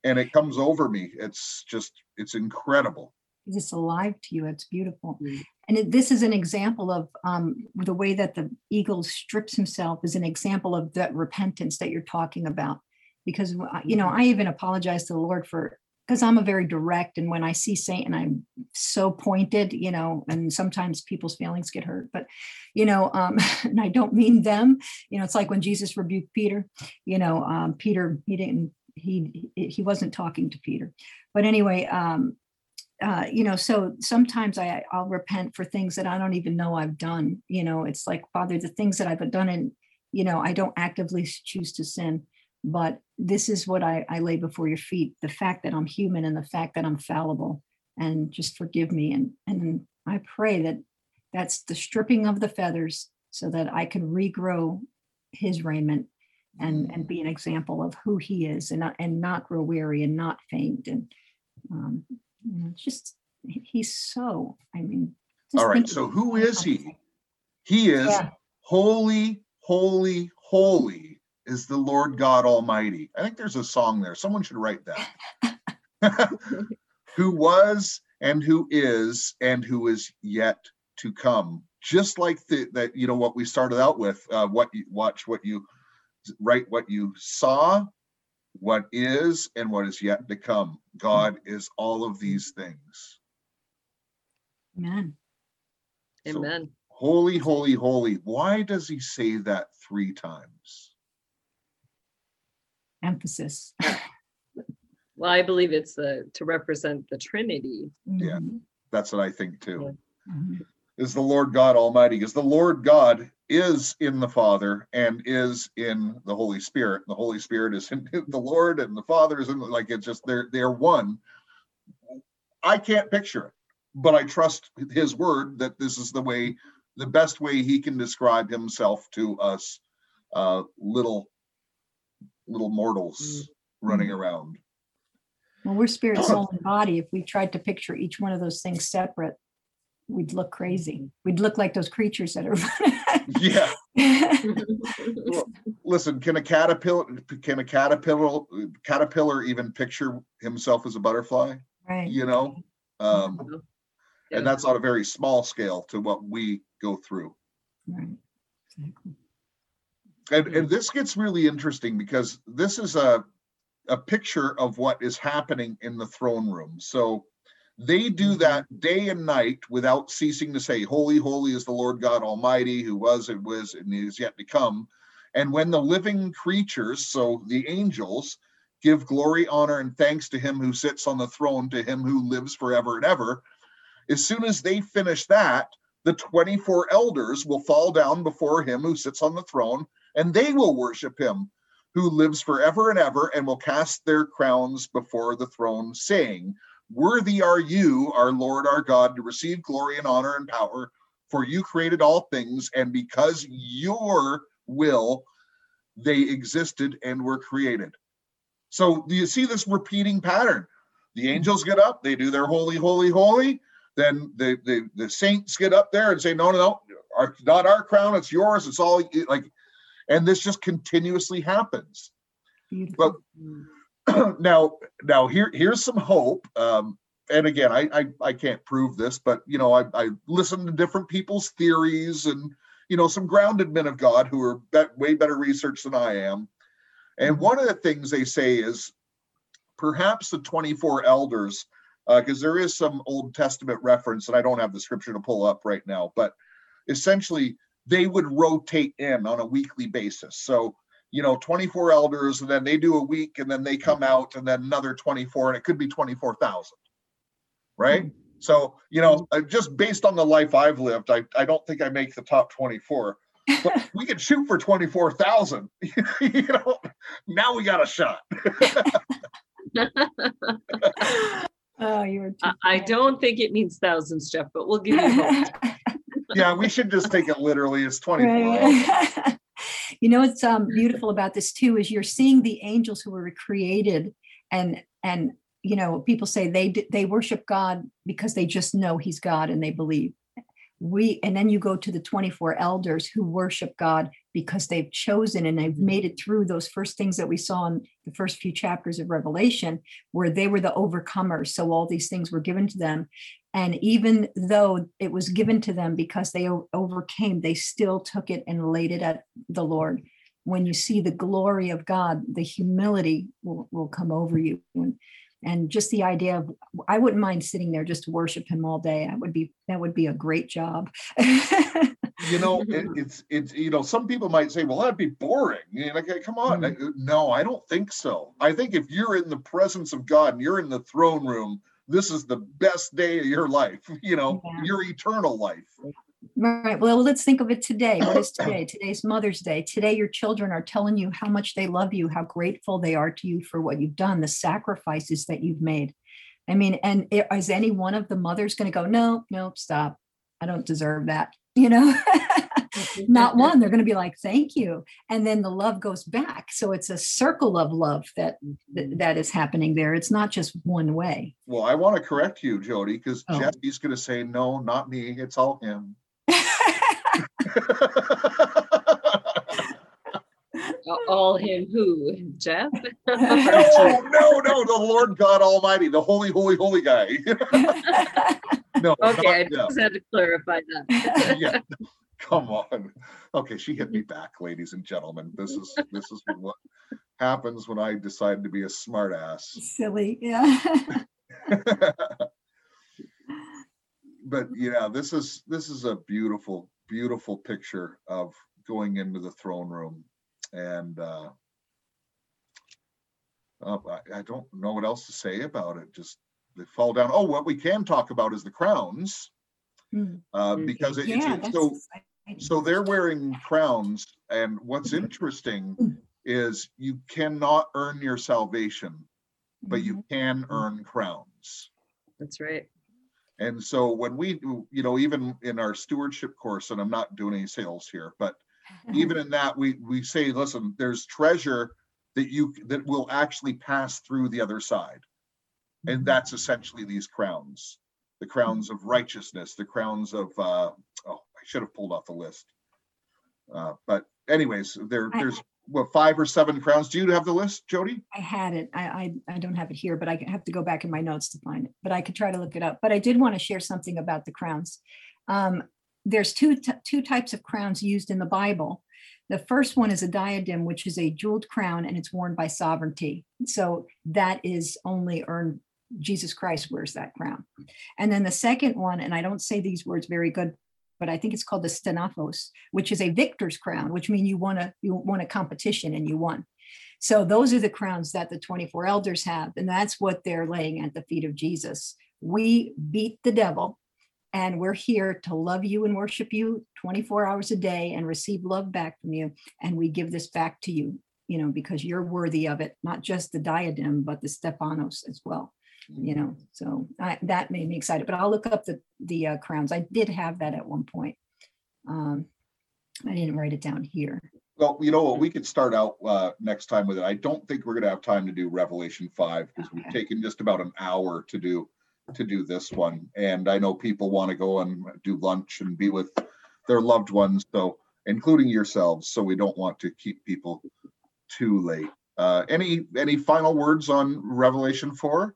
B: And it comes over me. It's just, it's incredible.
C: It's alive to you. It's beautiful. Mm-hmm. And it, this is an example of um, the way that the eagle strips himself is an example of that repentance that you're talking about. Because, uh, you know. I even apologize to the Lord for, because I'm a very direct. And when I see Satan, I'm so pointed, you know, and sometimes people's feelings get hurt. But, you know, um, and I don't mean them. You know, it's like when Jesus rebuked Peter, you know, um, Peter, he didn't he he wasn't talking to Peter. But anyway, um, uh, you know, so sometimes I I'll repent for things that I don't even know I've done. You know, it's like Father, the things that I've done, and you know, I don't actively choose to sin, but this is what I, I lay before your feet: the fact that I'm human and the fact that I'm fallible, and just forgive me. And and I pray that that's the stripping of the feathers, so that I can regrow His raiment and and be an example of who he is and not and not grow weary and not faint and um, you know, just he's so i mean
B: all right so who is he? He is yeah. holy holy holy is the lord god almighty. I think there's a song there. Someone should write that. Who was and who is and who is yet to come. Just like the that you know what we started out with uh, what you watch what you write what you saw what is and what is yet to come god is all of these things
C: Amen.
B: So,
D: Amen.
B: holy holy holy why does he say that three times
C: Emphasis.
D: Well, I believe it's the to represent the Trinity.
B: Yeah. That's what i think too
C: Mhm.
B: Is the lord god almighty because the lord god is in the father and is in the holy spirit. The holy spirit is in the lord and the father is in like it's just they're they're one. I can't picture it but i trust his word that this is the way the best way he can describe himself to us uh little little mortals running around.
C: Well, we're spirit, soul, and body. If we tried to picture each one of those things separate, we'd look crazy. Mm-hmm. We'd look like those creatures that are.
B: yeah
C: running.
B: listen can a caterpillar can a caterpillar caterpillar even picture himself as a butterfly
C: right.
B: you know um mm-hmm.
D: Yeah.
B: and that's on a very small scale to what we go through
C: Right. Exactly.
B: and and mm-hmm. this gets really interesting because this is a a picture of what is happening in the throne room so they do mm-hmm. that day and night without ceasing to say holy holy is the lord god almighty who was and was and is yet to come. And when the living creatures so the angels give glory honor and thanks to him who sits on the throne to him who lives forever and ever as soon as they finish that the 24 elders will fall down before him who sits on the throne and they will worship him who lives forever and ever and will cast their crowns before the throne saying worthy are you our lord our god to receive glory and honor and power for you created all things and because your will they existed and were created. So do you see this repeating pattern? The angels get up they do their holy holy holy then the the, the saints get up there and say no no no our, not our crown it's yours it's all like and this just continuously happens.
C: Beautiful.
B: Well, now now here here's some hope um and again I, I i can't prove this but you know i i listen to different people's theories and you know some grounded men of god who are bet, way better researched than i am. And one of the things they say is perhaps the 24 elders because there is some old testament reference and i don't have the scripture to pull up right now but essentially they would rotate in on a weekly basis. So you know 24 elders and then they do a week and then they come out and then another 24 and it could be 24,000 right hmm. so you know just based on the life i've lived i, I don't think i make the top 24 but we could shoot for 24,000 you know now we got a shot
C: oh, you were.
D: I, I don't think it means thousands, Jeff, but we'll give you hope.
B: yeah we should just take it literally it's 24
C: Right. You know what's um, beautiful about this too is you're seeing the angels who were created and and you know people say they they worship god because they just know he's god and they believe. We and then you go to the 24 elders who worship god because they've chosen and they've made it through those first things that we saw in the first few chapters of revelation where they were the overcomers. So all these things were given to them and even though it was given to them because they overcame, they still took it and laid it at the Lord. When you see the glory of God, the humility will, will come over you. And, and just the idea of, I wouldn't mind sitting there just to worship him all day. That would be, that would be a great job.
B: you know it, it's it's you know some people might say well that'd be boring you know, like come on mm-hmm. I- uh, no i don't think so i think if you're in the presence of god and you're in the throne room this is the best day of your life you know
C: Yeah.
B: your eternal life
C: Right. Well, let's think of it today. What is today? Today's Mother's Day. Today, your children are telling you how much they love you, how grateful they are to you for what you've done, the sacrifices that you've made. I mean, and is any one of the mothers going to go, no, no, stop. I don't deserve that. You know, not one. They're going to be like, thank you. And then the love goes back. So it's a circle of love that that, mm-hmm. that is happening there. It's not just one way.
B: well i want to correct you jody because
C: Oh.
B: jesse's going to say no not me it's all him
D: All him who, Jeff?
B: no oh, no no the lord god almighty the holy holy holy guy No,
D: Okay, I just had to clarify that.
B: yeah. Come on. Okay, she hit me back, ladies and gentlemen. This is this is what happens when I decide to be a smart ass.
C: Silly, yeah.
B: but yeah, this is this is a beautiful, beautiful picture of going into the throne room, and uh, uh, I, I don't know what else to say about it. Just they fall down. Oh, what we can talk about is the crowns,
C: Hmm.
B: uh, because it,
C: Yeah,
B: it's
C: that's
B: so
C: exciting.
B: So they're wearing crowns, and what's mm-hmm. interesting mm. is you cannot earn your salvation, but you mm-hmm. can mm-hmm. earn crowns.
D: That's right.
B: And so when we, do- you know, even in our stewardship course, and I'm not doing any sales here, but even in that, we we say, listen, there's treasure that you that will actually pass through the other side, and that's essentially these crowns, the crowns of righteousness, the crowns of uh, oh, I should have pulled off the list. Uh, but anyways, there
C: I-
B: there's what five or seven crowns. Do you have the list, Jody?
C: I had it. I, I, I don't have it here, but I have to go back in my notes to find it, but I could try to look it up. But I did want to share something about the crowns. Um, there's two, t- two types of crowns used in the Bible. The first one is a diadem, which is a jeweled crown and it's worn by sovereignty. So that is only earned, Jesus Christ wears that crown. And then the second one, and I don't say these words very good, but I think it's called the stenaphos, which is a victor's crown, which means you won a, you won a competition and you won. So those are the crowns that the 24 elders have, and that's what they're laying at the feet of Jesus. We beat the devil, and we're here to love you and worship you 24 hours a day and receive love back from you. And we give this back to you, you know, because you're worthy of it, not just the diadem, but the Stephanos as well. You know, so I, that made me excited. But I'll look up the the uh, crowns. I did have that at one point. Um, I didn't write it down here.
B: Well, you know what, we could start out uh next time with it. I don't think we're gonna have time to do Revelation five because we've taken just about an hour to do to do this one. And I know people want to go and do lunch and be with their loved ones, so including yourselves, so we don't want to keep people too late. Uh any any final words on Revelation four?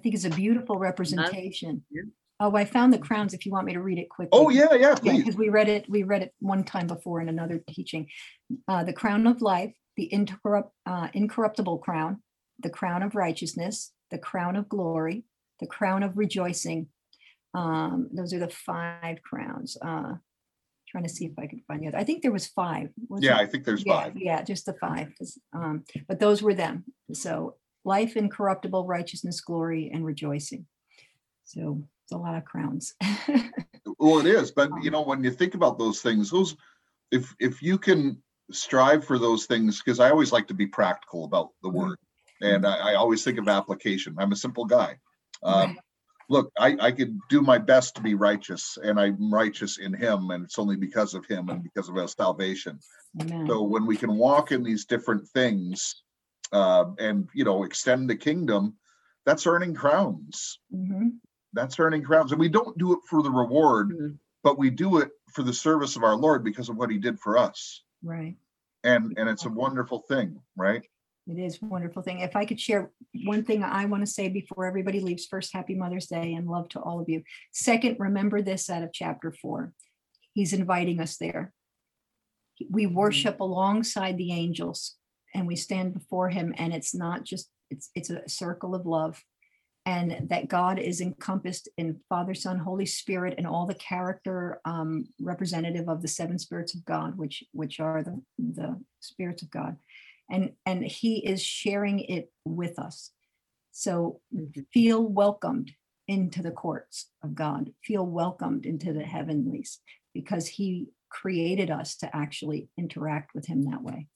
C: I think it's a beautiful representation.
D: yeah.
C: Oh, I found the crowns if you want me to read it quickly.
B: Oh, yeah, yeah,
C: Yeah,
B: please.
C: because we read it, we read it one time before in another teaching. Uh, the crown of life, the incorrupt, uh, incorruptible crown, the crown of righteousness, the crown of glory, the crown of rejoicing. Um, those are the five crowns. Uh, trying to see if I could find the other. I think there was five.
B: Yeah,
C: it?
B: I think there's
C: yeah,
B: five.
C: Yeah, just the five. Um, but those were them. So life, incorruptible, righteousness, glory, and rejoicing. So it's a lot of crowns.
B: Well, it is, but you
C: Um,
B: know, when you think about those things, those, if, if you can strive for those things, because I always like to be practical about the
C: Mhm.
B: word. And I, I always think of application. I'm a simple guy. Um,
C: Right.
B: look, I, I could do my best to be righteous and I'm righteous in him and it's only because of him and because of our salvation.
C: Amen.
B: So when we can walk in these different things, uh, and, you know, extend the kingdom, that's earning crowns
C: Mhm.
B: that's earning crowns. And we don't do it for the reward,
D: Mhm.
B: but we do it for the service of our Lord because of what he did for us.
C: Right.
B: And and it's a wonderful thing, right?
C: It is a wonderful thing. If I could share one thing I want to say before everybody leaves, first, happy Mother's Day and love to all of you. Second, remember this out of chapter four. He's inviting us there. We worship alongside the angels and we stand before him and it's not just, it's, it's a circle of love. And that God is encompassed in Father, Son, Holy Spirit, and all the character um, representative of the seven spirits of God, which which are the, the spirits of God and and he is sharing it with us so
D: Mhm.
C: feel welcomed into the courts of god feel welcomed into the heavenlies because he created us to actually interact with him that way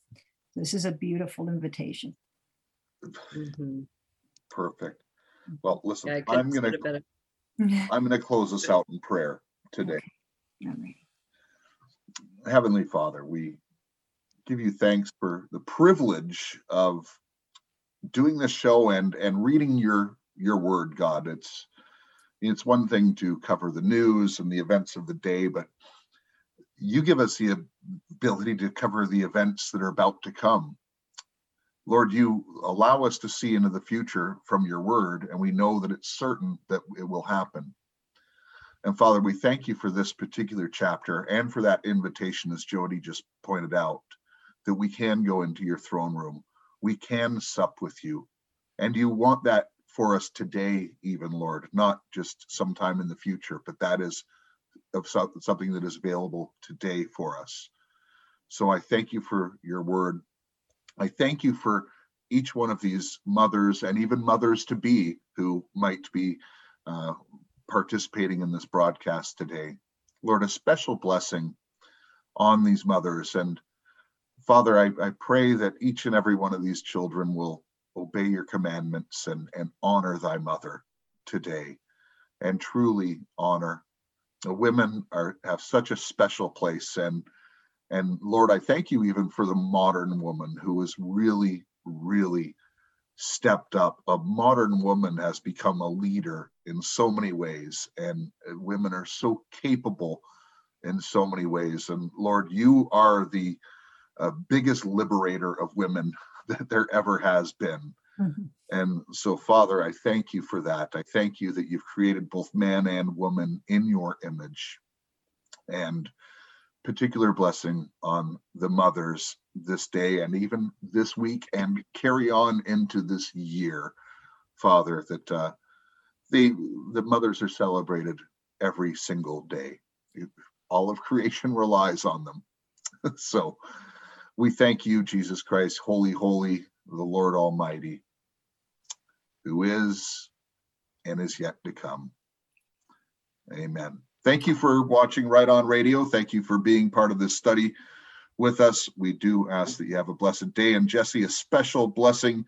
C: this is a beautiful invitation
D: Mhm.
B: Perfect. Well, listen,
D: Yeah, I
B: I'm gonna
D: put it better.
B: I'm gonna close us out in prayer today.
C: All right.
B: Heavenly Father, we give you thanks for the privilege of doing this show and and reading your your word, God. It's it's one thing to cover the news and the events of the day, but you give us the ability to cover the events that are about to come. Lord, you allow us to see into the future from your word, and we know that it's certain that it will happen. And Father, we thank you for this particular chapter and for that invitation, as Jody just pointed out, that we can go into your throne room. We can sup with you. And you want that for us today, even, Lord, not just sometime in the future, but that is of something that is available today for us. So I thank you for your word. I thank you for each one of these mothers and even mothers to be who might be uh, participating in this broadcast today. Lord, a special blessing on these mothers. And Father, I, I pray that each and every one of these children will obey your commandments and, and honor thy mother today and truly honor. Women are have such a special place and and Lord, I thank you even for the modern woman who has really, really stepped up. A modern woman has become a leader in so many ways, and women are so capable in so many ways. And Lord, you are the uh, biggest liberator of women that there ever has been. Mm-hmm. And so, Father, I thank you for that. I thank you that you've created both man and woman in your image. And particular blessing on the mothers this day and even this week and carry on into this year, Father, that uh, the, the mothers are celebrated every single day. All of creation relies on them. so we thank you, Jesus Christ, holy, holy, the Lord Almighty, who is and is yet to come. Amen. Thank you for watching Right On Radio. Thank you for being part of this study with us. We do ask that you have a blessed day. And Jesse, a special blessing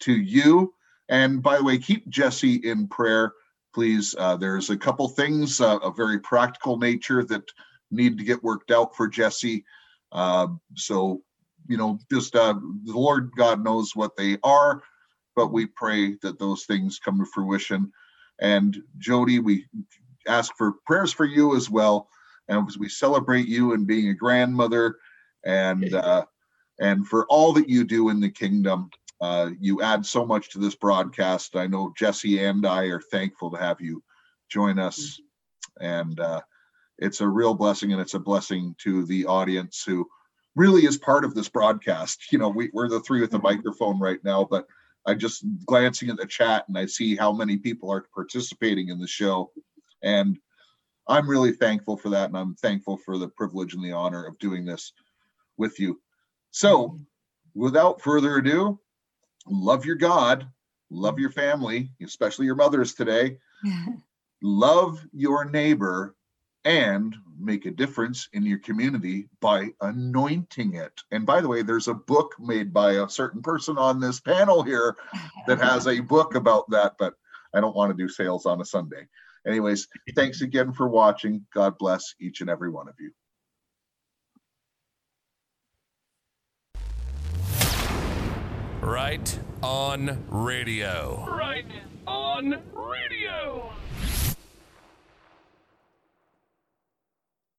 B: to you. And by the way, keep Jesse in prayer, please. Uh, there's a couple things uh, of very practical nature that need to get worked out for Jesse. Uh, so, you know, just uh, the Lord God knows what they are, but we pray that those things come to fruition. And Jody, we ask for prayers for you as well. And as we celebrate you and being a grandmother and uh, and for all that you do in the kingdom. Uh, you add so much to this broadcast. I know Jesse and I are thankful to have you join us. And uh, it's a real blessing, and it's a blessing to the audience who really is part of this broadcast. You know, we, we're the three with the microphone right now, but I just glancing at the chat and I see how many people are participating in the show. And I'm really thankful for that. And I'm thankful for the privilege and the honor of doing this with you. So, without further ado, love your God, love your family, especially your mothers today. love your neighbor and make a difference in your community by anointing it. And by the way, there's a book made by a certain person on this panel here that has a book about that, but I don't want to do sales on a Sunday. Anyways, thanks again for watching. God bless each and every one of you.
A: Right on radio.
E: Right on radio.